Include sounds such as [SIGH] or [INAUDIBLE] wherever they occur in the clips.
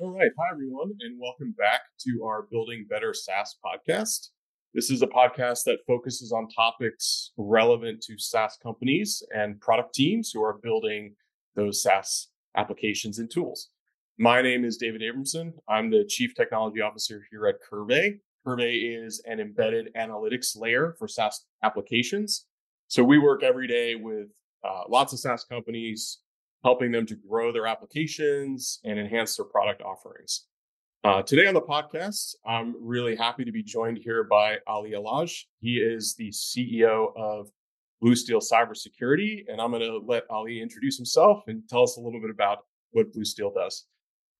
All right. Hi, everyone, and welcome back to our Building Better SaaS podcast. This is a podcast that focuses on topics relevant to SaaS companies and product teams who are building those SaaS applications and tools. My name is David Abramson. I'm the Chief Technology Officer here at Qrvey. Qrvey is an embedded analytics layer for SaaS applications. So we work every day with uh, lots of SaaS companies helping them to grow their applications and enhance their product offerings. Uh, today on the podcast, I'm really happy to be joined here by Ali Allage. He is the CEO of Blue Steel Cybersecurity, and I'm going to let Ali introduce himself and tell us a little bit about what Blue Steel does.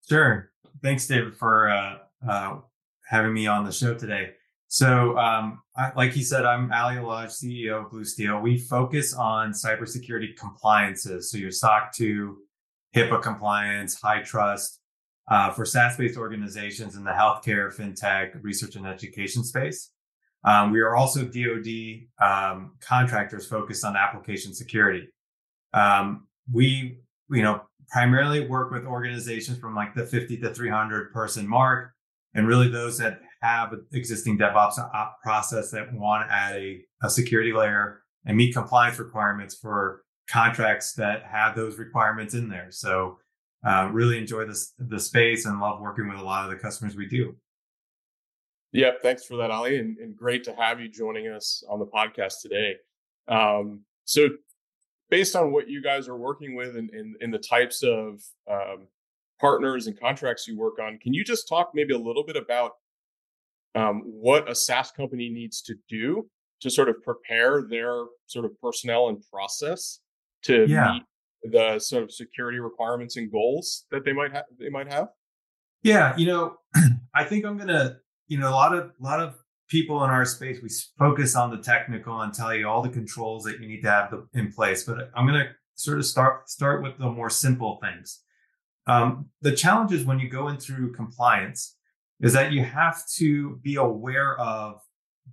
Sure. Thanks, David, for uh, uh, having me on the show today. So, um, I, like he said, I'm Ali Allage, CEO of Blue Steel. We focus on cybersecurity compliances. So, your SOC 2, HIPAA compliance, HITRUST uh, for SaaS based organizations in the healthcare, fintech, research, and education space. Um, we are also DoD um, contractors focused on application security. Um, we, you know, primarily work with organizations from like the 50 to 300 person mark, and really those that have an existing DevOps process that want to add a, a security layer and meet compliance requirements for contracts that have those requirements in there. So, uh, really enjoy this the space and love working with a lot of the customers we do. Yeah, thanks for that, Ali, and, and great to have you joining us on the podcast today. Um, so, based on what you guys are working with and, the types of um, partners and contracts you work on, can you just talk maybe a little bit about um, what a SaaS company needs to do to sort of prepare their sort of personnel and process to yeah. meet the sort of security requirements and goals that they might have they might have yeah you know [CLEARS THROAT] i think i'm gonna you know a lot of a lot of people in our space we focus on the technical and tell you all the controls that you need to have in place but i'm gonna sort of start start with the more simple things um, the challenge is when you go in through compliance is that you have to be aware of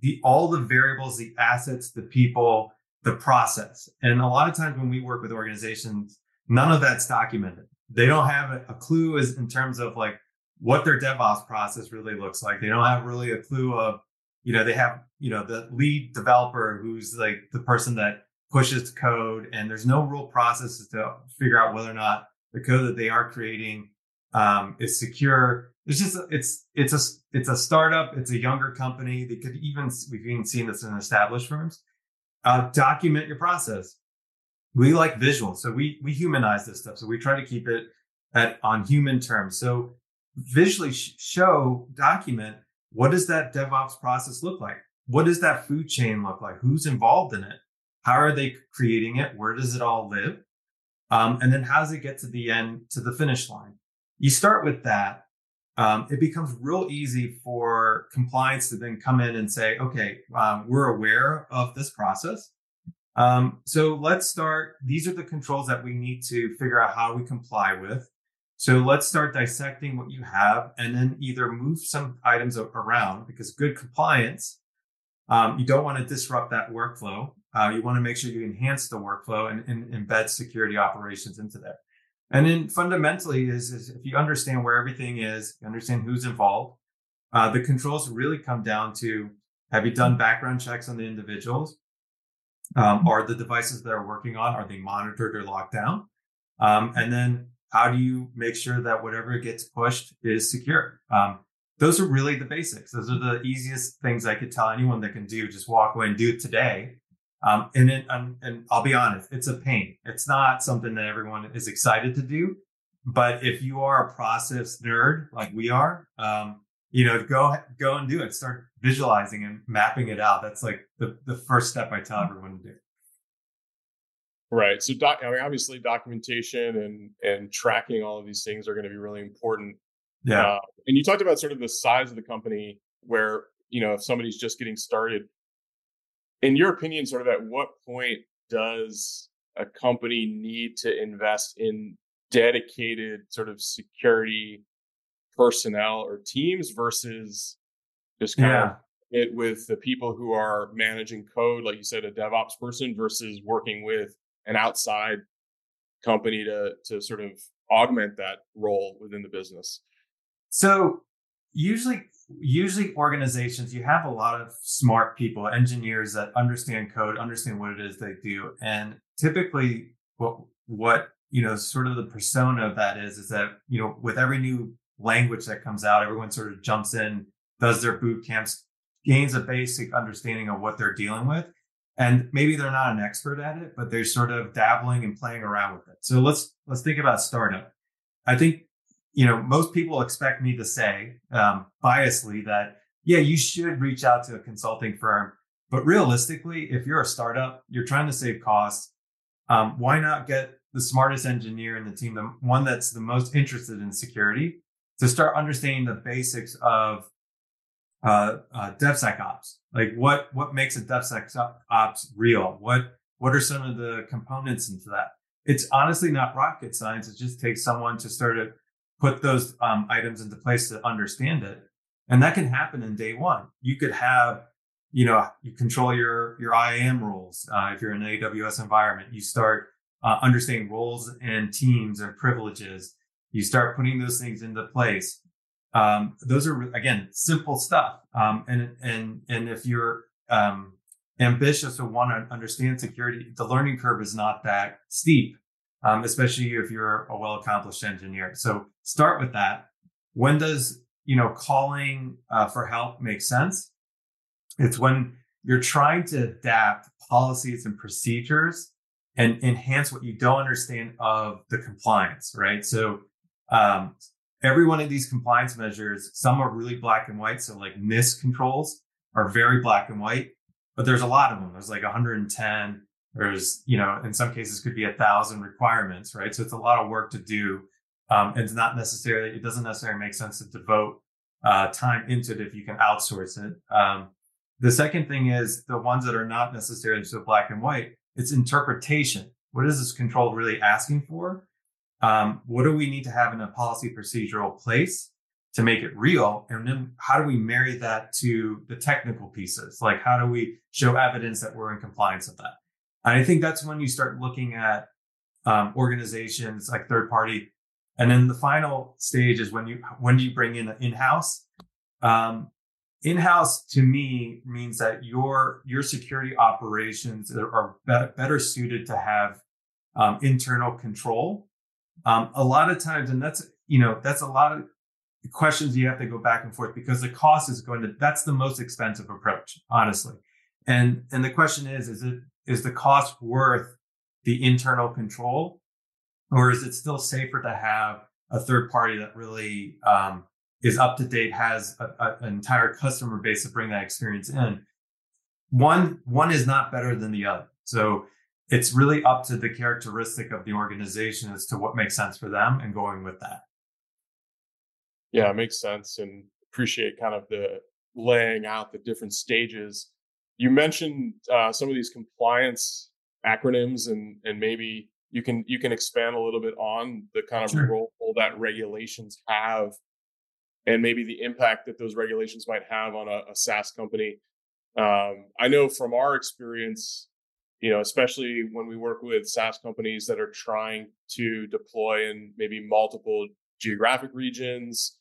the all the variables, the assets, the people, the process. And a lot of times when we work with organizations, none of that's documented. They don't have a clue as in terms of like what their DevOps process really looks like. They don't have really a clue of, you know, they have, you know, the lead developer who's like the person that pushes code and there's no real processes to figure out whether or not the code that they are creating um, is secure it's just it's it's a it's a startup. It's a younger company. They could even we've even seen this in established firms. Uh, document your process. We like visual, so we we humanize this stuff. So we try to keep it at on human terms. So visually sh- show document what does that DevOps process look like? What does that food chain look like? Who's involved in it? How are they creating it? Where does it all live? Um, and then how does it get to the end to the finish line? You start with that um, it becomes real easy for compliance to then come in and say, okay, um, we're aware of this process. Um, so let's start. These are the controls that we need to figure out how we comply with. So let's start dissecting what you have and then either move some items around because good compliance, um, you don't want to disrupt that workflow. Uh, you want to make sure you enhance the workflow and, and embed security operations into there. And then fundamentally is, is if you understand where everything is, you understand who's involved, uh, the controls really come down to have you done background checks on the individuals? Um, are the devices that are working on, are they monitored or locked down? Um, and then how do you make sure that whatever gets pushed is secure? Um, those are really the basics. Those are the easiest things I could tell anyone that can do. Just walk away and do it today. Um, and it, um, and I'll be honest, it's a pain. It's not something that everyone is excited to do. But if you are a process nerd like we are, um, you know, go go and do it. Start visualizing and mapping it out. That's like the the first step I tell everyone to do. Right. So, doc, I mean, obviously, documentation and and tracking all of these things are going to be really important. Yeah. Uh, and you talked about sort of the size of the company, where you know if somebody's just getting started, in your opinion, sort of at what point does a company need to invest in dedicated sort of security personnel or teams versus just kind yeah. of it with the people who are managing code, like you said, a DevOps person versus working with an outside company to to sort of augment that role within the business? So usually usually organizations you have a lot of smart people engineers that understand code understand what it is they do. And typically what what you know sort of the persona of that is is that you know with every new language that comes out everyone sort of jumps in does their boot camps gains a basic understanding of what they're dealing with. And maybe they're not an expert at it but they're sort of dabbling and playing around with it. So let's let's think about startup. I think you know, most people expect me to say um, biasly that, yeah, you should reach out to a consulting firm. But realistically, if you're a startup, you're trying to save costs. Um, why not get the smartest engineer in the team, the one that's the most interested in security, to start understanding the basics of uh, uh, DevSecOps? Like what what makes a DevSecOps real? What what are some of the components into that? It's honestly not rocket science. It just takes someone to start put those um, items into place to understand it. And that can happen in day one. You could have, you know, you control your your IAM roles. Uh, if you're in an AWS environment, you start uh, understanding roles and teams and privileges. You start putting those things into place. Um, those are again simple stuff. Um, and and and if you're um, ambitious or want to understand security, the learning curve is not that steep um, especially if you're a well accomplished engineer. So start with that. When does you know calling uh, for help make sense? It's when you're trying to adapt policies and procedures and enhance what you don't understand of the compliance, right? So um, every one of these compliance measures, some are really black and white. So like NIST controls are very black and white, but there's a lot of them. There's like 110 there's, you know, in some cases could be a thousand requirements, right? So it's a lot of work to do. Um, and it's not necessarily, it doesn't necessarily make sense to devote uh, time into it if you can outsource it. Um, the second thing is the ones that are not necessarily so black and white, it's interpretation. What is this control really asking for? Um, what do we need to have in a policy procedural place to make it real? And then how do we marry that to the technical pieces? Like, how do we show evidence that we're in compliance with that? I think that's when you start looking at um, organizations like third party. And then the final stage is when you when do you bring in in house. Um, in house to me means that your your security operations are better, better suited to have um, internal control. Um, a lot of times, and that's you know that's a lot of questions you have to go back and forth because the cost is going to that's the most expensive approach, honestly. And and the question is, is it is the cost worth the internal control, or is it still safer to have a third party that really um, is up to date, has a, a, an entire customer base to bring that experience in? One one is not better than the other. So it's really up to the characteristic of the organization as to what makes sense for them and going with that. Yeah, it makes sense and appreciate kind of the laying out the different stages you mentioned uh, some of these compliance acronyms, and and maybe you can you can expand a little bit on the kind of sure. role that regulations have, and maybe the impact that those regulations might have on a, a SaaS company. Um, I know from our experience, you know, especially when we work with SaaS companies that are trying to deploy in maybe multiple geographic regions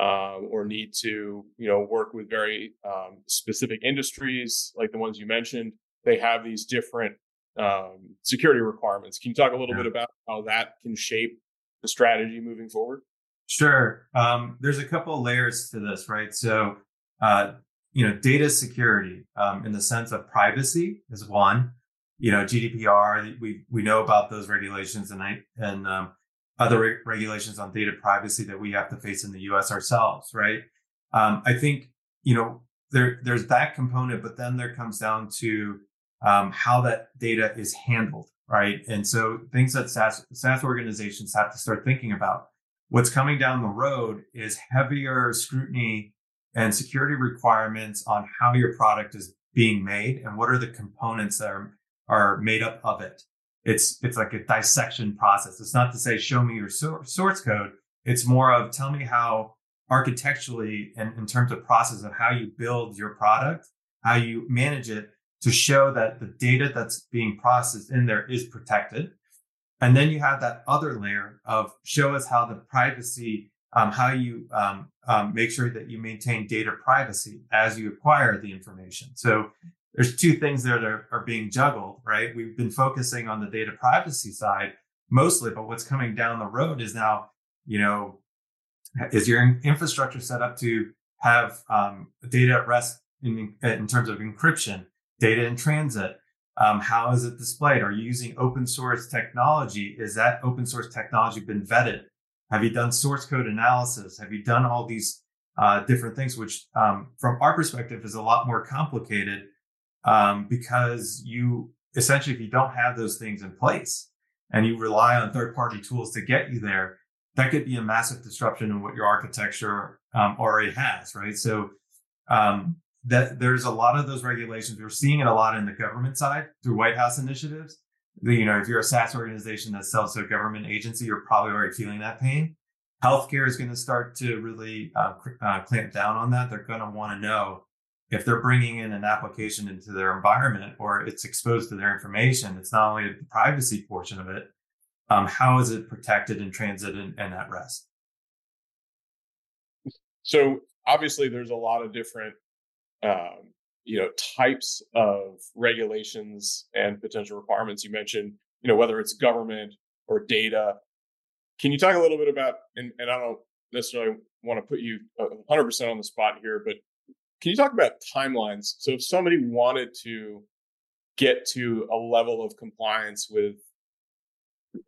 um, or need to you know work with very um, specific industries like the ones you mentioned they have these different um, security requirements. Can you talk a little yeah. bit about how that can shape the strategy moving forward? Sure. Um, there's a couple of layers to this right? So uh, you know data security um, in the sense of privacy is one. You know gdpr we we know about those regulations and i and um, other re- regulations on data privacy that we have to face in the US ourselves, right? Um, I think, you know, there, there's that component, but then there comes down to um, how that data is handled, right? And so things that SaaS, SaaS organizations have to start thinking about. What's coming down the road is heavier scrutiny and security requirements on how your product is being made and what are the components that are, are made up of it it's it's like a dissection process. It's not to say show me your source code. It's more of tell me how architecturally and in terms of process of how you build your product, how you manage it to show that the data that's being processed in there is protected. And then you have that other layer of show us how the privacy um, how you um, um, make sure that you maintain data privacy as you acquire the information. So there's two things there that are, are being juggled, right? We've been focusing on the data privacy side mostly, but what's coming down the road is now, you know, is your infrastructure set up to have um, data at rest in, in terms of encryption, data in transit? Um, how is it displayed? Are you using open source technology? Is that open source technology been vetted? Have you done source code analysis? Have you done all these uh, different things, which um, from our perspective is a lot more complicated um, because you essentially, if you don't have those things in place and you rely on third party tools to get you there, that could be a massive disruption in what your architecture um, already has, right? So um, that there's a lot of those regulations. We're seeing it a lot in the government side through White House initiatives. You know, if you're a SaaS organization that sells to a government agency, you're probably already feeling that pain. Healthcare is going to start to really uh, uh, clamp down on that. They're going to want to know if they're bringing in an application into their environment or it's exposed to their information, it's not only the privacy portion of it, um, how is it protected in transit and, and at rest? So obviously, there's a lot of different, um, you know, types of regulations and potential requirements. You mentioned, you know, whether it's government or data. Can you talk a little bit about? And, and I don't necessarily want to put you 100% on the spot here, but can you talk about timelines? So if somebody wanted to get to a level of compliance with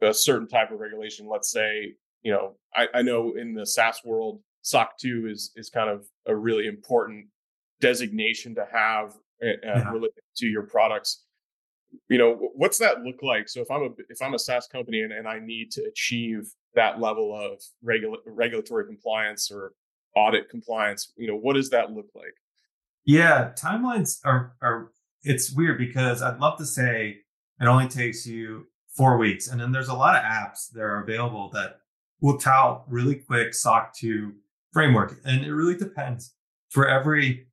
a certain type of regulation, let's say, you know, I, I know in the SaaS world, SOC 2 is is kind of a really important designation to have uh, yeah. related to your products. You know, what's that look like? So if I'm a if I'm a SaaS company and, and I need to achieve that level of regula- regulatory compliance or audit compliance, you know, what does that look like? Yeah, timelines are are it's weird because I'd love to say it only takes you four weeks, and then there's a lot of apps that are available that will tout really quick SOC 2 framework, and it really depends. For every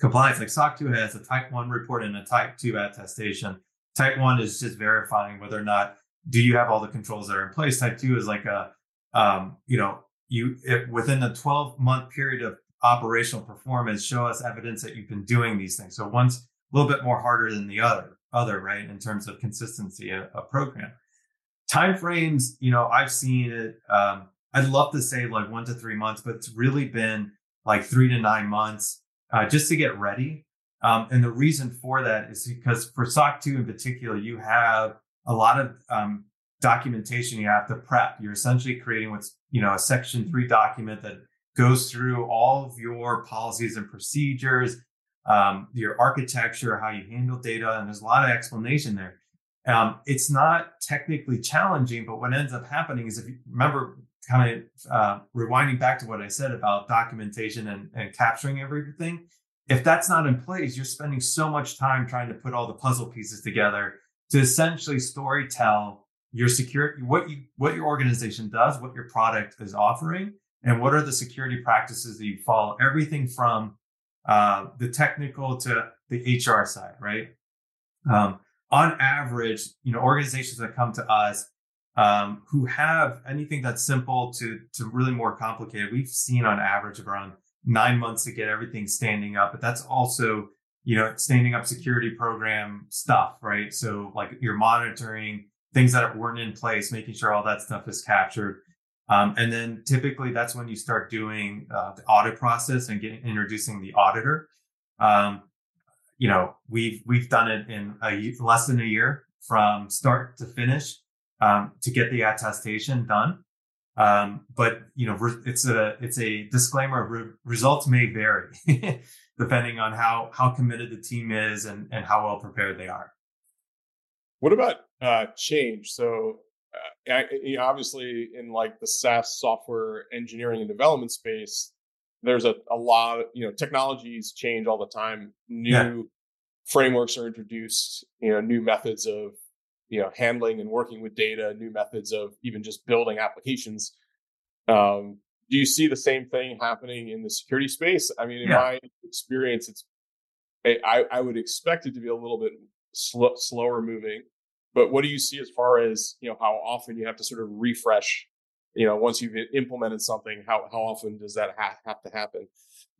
compliance, like SOC 2 has a Type 1 report and a Type 2 attestation. Type 1 is just verifying whether or not do you have all the controls that are in place. Type 2 is like a um, you know you it, within a 12 month period of operational performance show us evidence that you've been doing these things. So one's a little bit more harder than the other other right in terms of consistency of a program. Time frames you know i've seen it um, i'd love to say like one to three months but it's really been like three to nine months uh, just to get ready. Um, and the reason for that is because for soc 2 in particular you have a lot of um, documentation you have to prep. You're essentially creating what's you know a section 3 document that goes through all of your policies and procedures, um, your architecture, how you handle data, and there's a lot of explanation there. Um, it's not technically challenging, but what ends up happening is if you remember, kind of uh, rewinding back to what I said about documentation and, and capturing everything. If that's not in place, you're spending so much time trying to put all the puzzle pieces together to essentially story tell your security, what you what your organization does, what your product is offering, and what are the security practices that you follow? Everything from uh, the technical to the hr side right? Um, on average you know organizations that come to us um, who have anything that's simple to to really more complicated we've seen on average around nine months to get everything standing up but that's also you know standing up security program stuff right? So like you're monitoring things that weren't in place making sure all that stuff is captured um, and then typically that's when you start doing uh, the audit process and getting introducing the auditor. Um, you know, we've we've done it in a, less than a year from start to finish um, to get the attestation done. Um, but you know, it's a it's a disclaimer. Re- results may vary [LAUGHS] depending on how how committed the team is and and how well prepared they are. What about uh, change? So I, you know, obviously in like the SaaS software engineering and development space, there's a, a lot of, you know, technologies change all the time. New yeah. frameworks are introduced, you know, new methods of, you know, handling and working with data, new methods of even just building applications. Um, do you see the same thing happening in the security space? I mean, in yeah. my experience, it's, I, I would expect it to be a little bit sl- slower moving but what do you see as far as you know how often you have to sort of refresh you know, once you've implemented something, how how often does that ha- have to happen?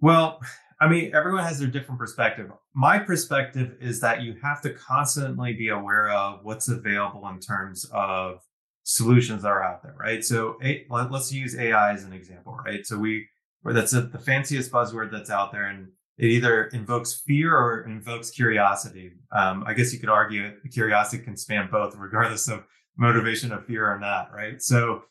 Well, I mean, everyone has their different perspective. My perspective is that you have to constantly be aware of what's available in terms of solutions that are out there, right? So let, us use AI as an example, right? So we, that's a, the fanciest buzzword that's out there, and it either invokes fear or invokes curiosity. Um, I guess you could argue curiosity can span both, regardless of motivation of fear or not, right? So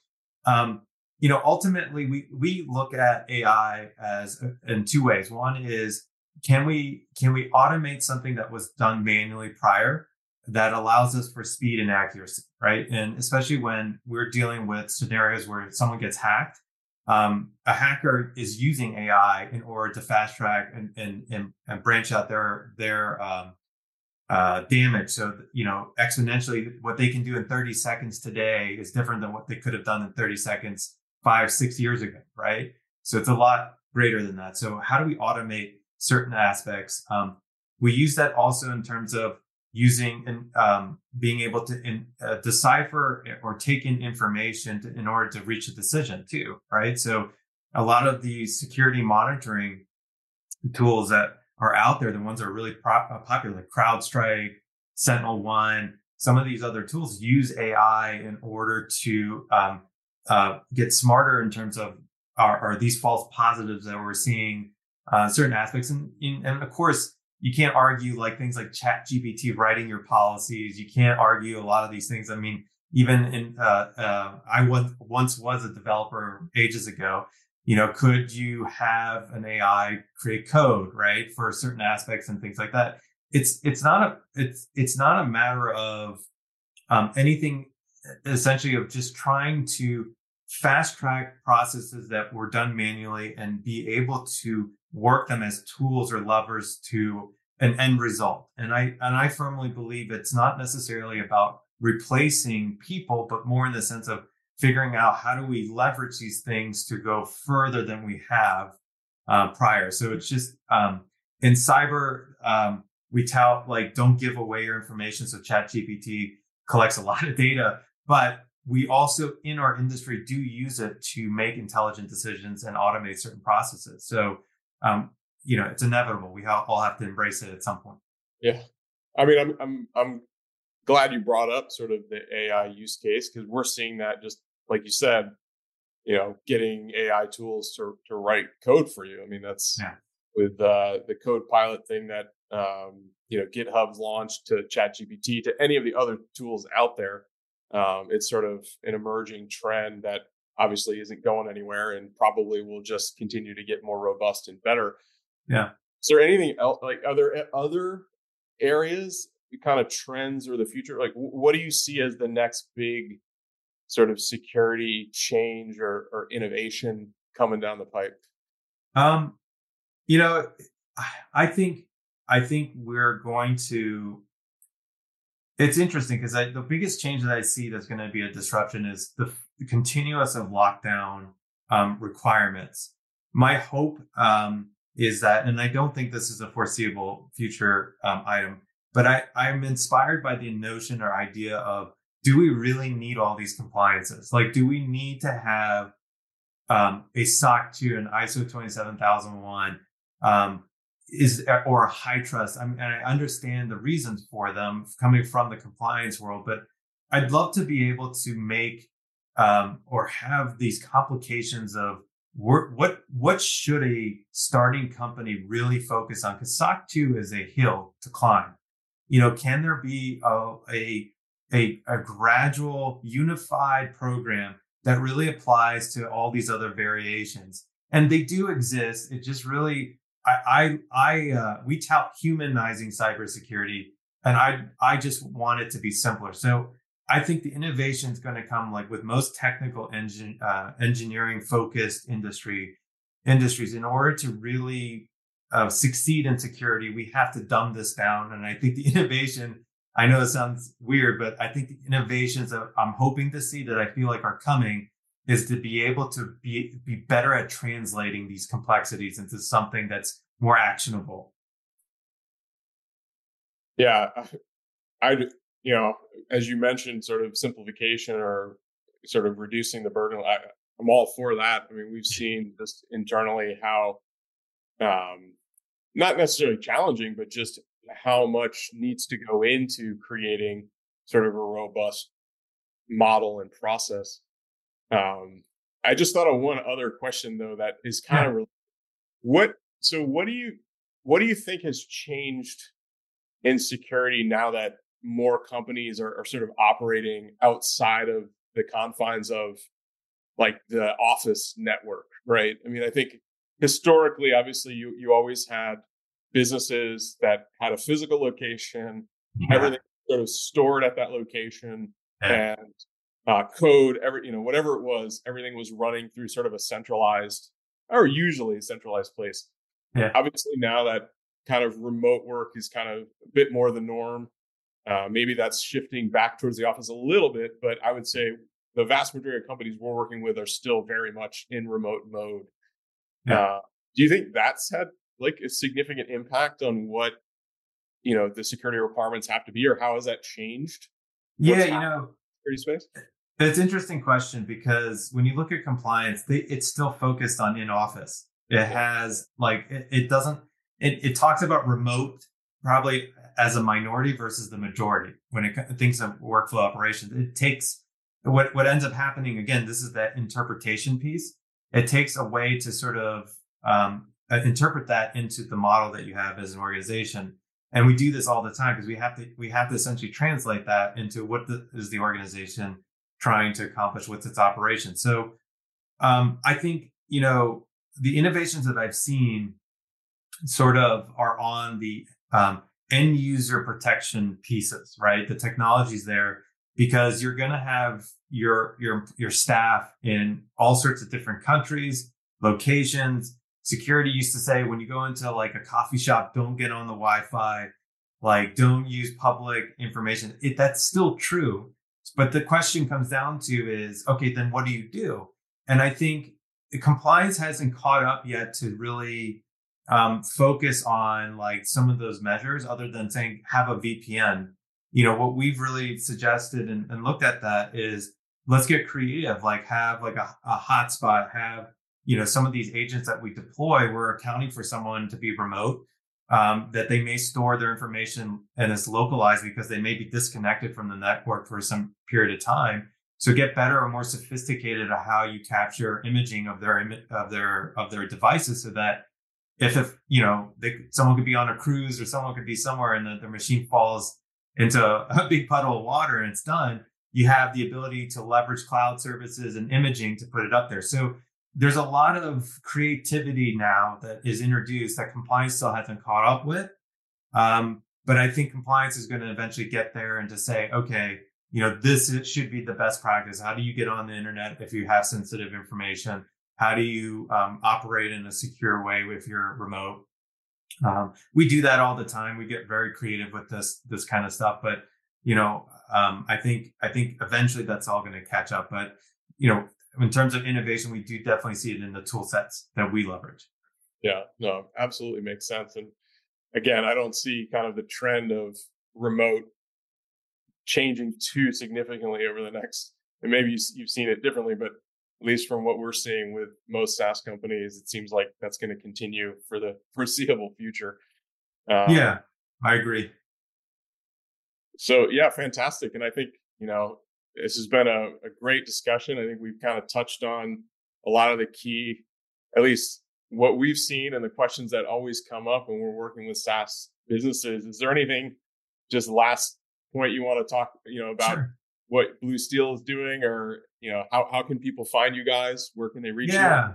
um, you know, ultimately we we look at AI as in two ways. One is can we can we automate something that was done manually prior that allows us for speed and accuracy, right? And especially when we're dealing with scenarios where someone gets hacked, um, a hacker is using AI in order to fast track and and and, and branch out their their um, uh, damage. So you know, exponentially, what they can do in 30 seconds today is different than what they could have done in 30 seconds five, six years ago, right? So it's a lot greater than that. So how do we automate certain aspects? Um, we use that also in terms of using and um, being able to in, uh, decipher or take in information to, in order to reach a decision too, right? So a lot of the security monitoring tools that are out there, the ones that are really pro- uh, popular, like CrowdStrike, Sentinel One, some of these other tools use AI in order to um, uh, get smarter in terms of are, are, these false positives that we're seeing uh, certain aspects and, and of course you can't argue like things like chat gpt writing your policies. You can't argue a lot of these things. I mean even in uh, uh, i was, once was a developer ages ago. You know could you have an ai create code right for certain aspects and things like that? It's it's not a it's it's not a matter of um, anything essentially of just trying to fast track processes that were done manually and be able to work them as tools or levers to an end result. And I and I firmly believe it's not necessarily about replacing people, but more in the sense of figuring out how do we leverage these things to go further than we have uh, prior. So it's just um, in cyber, um, we tout like don't give away your information. So ChatGPT collects a [LAUGHS] lot of data, but we also in our industry do use it to make intelligent decisions and automate certain processes. So, um, you know, it's inevitable. We all have to embrace it at some point. Yeah, I mean, I'm I'm I'm glad you brought up sort of the AI use case because we're seeing that just like you said, you know, getting AI tools to to write code for you. I mean, that's yeah. with uh, the Copilot thing that um, you know GitHub's launched to ChatGPT to any of the other tools out there um, it's sort of an emerging trend that obviously isn't going anywhere and probably will just continue to get more robust and better. Yeah. Is there anything else like other other areas, kind of trends or the future? Like, what do you see as the next big sort of security change or, or innovation coming down the pipe? Um, you know, I think I think we're going to it's interesting because the biggest change that I see that's going to be a disruption is the, the continuous of lockdown um, requirements. My hope um, is that, and I don't think this is a foreseeable future um, item, but I, I'm inspired by the notion or idea of do we really need all these compliances? Like, do we need to have um, a SOC 2 and ISO 27001 um, is or HITRUST. I mean, and I understand the reasons for them coming from the compliance world, but I'd love to be able to make um, or have these complications of what what should a starting company really focus on? Because SOC 2 is a hill to climb. You know, can there be a, a a, a gradual unified program that really applies to all these other variations? And they do exist. It just really I, I, I uh, we tout humanizing cybersecurity, and I, I just want it to be simpler. So I think the innovation is going to come like with most technical engine, uh, engineering focused industry industries. In order to really uh, succeed in security, we have to dumb this down. And I think the [LAUGHS] innovation, I know it sounds weird, but I think the innovations that I'm hoping to see that I feel like are coming is to be able to be be better at translating these complexities into something that's more actionable. Yeah, I, you know, as you mentioned, sort of simplification or sort of reducing the burden. I, I'm all for that. I mean, we've seen just internally how, um, not necessarily challenging, but just how much needs to go into creating sort of a robust model and process. Um, I just thought of one other question though that is kind yeah. of what. So, what do you what do you think has changed in security now that more companies are, are sort of operating outside of the confines of like the office network, right? I mean, I think historically, obviously, you you always had businesses that had a physical location, yeah. everything sort of stored at that location, yeah. and uh, code, every you know whatever it was, everything was running through sort of a centralized or usually a centralized place. Yeah. Obviously, now that kind of remote work is kind of a bit more the norm. Uh, maybe that's shifting back towards the office a little bit, but I would say the vast majority of companies we're working with are still very much in remote mode. Yeah. Uh, do you think that's had like a significant impact on what you know the security requirements have to be, or how has that changed? yeah, you know, security space. It's an interesting question because when you look at compliance, they, it's still focused on in office. It has like it, it doesn't. It, it talks about remote probably as a minority versus the majority when it thinks of workflow operations. It takes what what ends up happening again. This is that interpretation piece. It takes a way to sort of um, uh, interpret that into the model that you have as an organization. And we do this all the time because we have to we have to essentially translate that into what the, is the organization trying to accomplish, with its operation. So um, I think you know the innovations that I've seen sort of are on the um, end user protection pieces, right? The technology's there because you're going to have your your your staff in all sorts of different countries, locations. Security used to say when you go into like a coffee shop, don't get on the Wi-Fi, like don't use public information. It, that's still true, but the question comes down to is okay, then what do you do? And I think compliance hasn't caught up yet to really um, focus on like some of those measures other than saying have a VPN. You know, what we've really suggested and, and looked at that is let's get creative, like have like a, a hotspot, have, you know, some of these agents that we deploy, we're accounting for someone to be remote, um, that they may store their information and it's localized because they may be disconnected from the network for some period of time. So get better or more sophisticated at how you capture imaging of their of their of their devices so that if, if you know, they, someone could be on a cruise or someone could be somewhere and the, the machine falls into a [LAUGHS] big puddle of water and it's done, you have the ability to leverage cloud services and imaging to put it up there. So there's a lot of creativity now that is introduced that compliance still hasn't caught up with. Um, but I think compliance is going to eventually get there and to say, okay, you know, this should be the best practice. How do you get on the internet if you have sensitive information? How do you um, operate in a secure way if you're remote? Um, we do that all the time. We get very creative with this this kind of stuff, but you know, um, I think I think eventually that's all going to catch up. But you know, in terms of innovation, we do definitely see it in the tool sets that we leverage. Yeah, no, absolutely makes sense. And again, I don't see kind of the trend of remote changing too significantly over the next. And maybe you've seen it differently, but at least from what we're seeing with most SaaS companies, it seems like that's going to continue for the [LAUGHS] foreseeable future. Um, yeah, I agree. So yeah, fantastic. And I think, you know, this has been a, a great discussion. I think we've kind of touched on a lot of the key, at least what we've seen and the questions that always come up when we're working with SaaS businesses. Is there anything just last point you want to talk, you know, about sure what Blue Steel is doing, or you know, how how can people find you guys? Where can they reach yeah. you?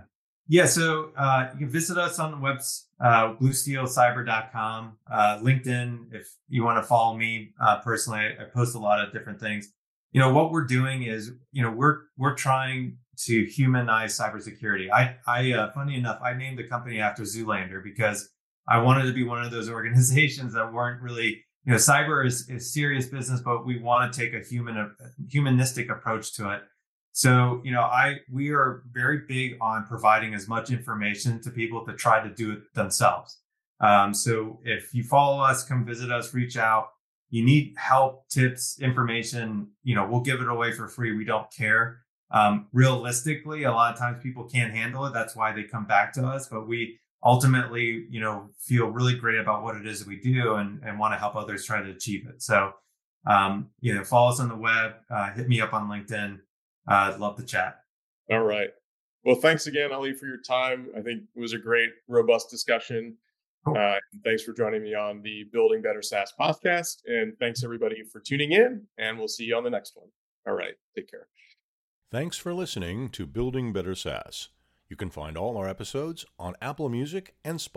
Yeah, so uh, you can visit us on the webs, uh, bluesteelcyber.com, uh, LinkedIn. If you want to follow me uh, personally, I, I post a lot of different things. You know, what we're doing is, you know, we're we're trying to humanize cybersecurity. I, I, uh, funny enough, I named the company after Zoolander because I wanted to be one of those [LAUGHS] organizations that weren't really you know, cyber is, is serious business, but we want to take a human, a humanistic approach to it. So, you know, I we are very big on providing as much information to people to try to do it themselves. Um, so, if you follow us, come visit us, reach out. You need help, tips, information. You know, we'll give it away for free. We don't care. Um, realistically, a lot of times people can't handle it. That's why they come back to us. But we ultimately, you know, feel really great about what it is that we do and, and want to help others try to achieve it. So, um, you know, follow us on the web, uh, hit me up on LinkedIn. Uh, I'd love to chat. All right. Well, thanks again, Ali, for your time. I think it was a great, robust discussion. Cool. Uh, thanks for joining me on the Building Better SaaS podcast. And thanks everybody for tuning in. And we'll see you on the next one. All right. Take care. Thanks for listening to Building Better SaaS. You can find all our episodes on Apple Music and Spotify.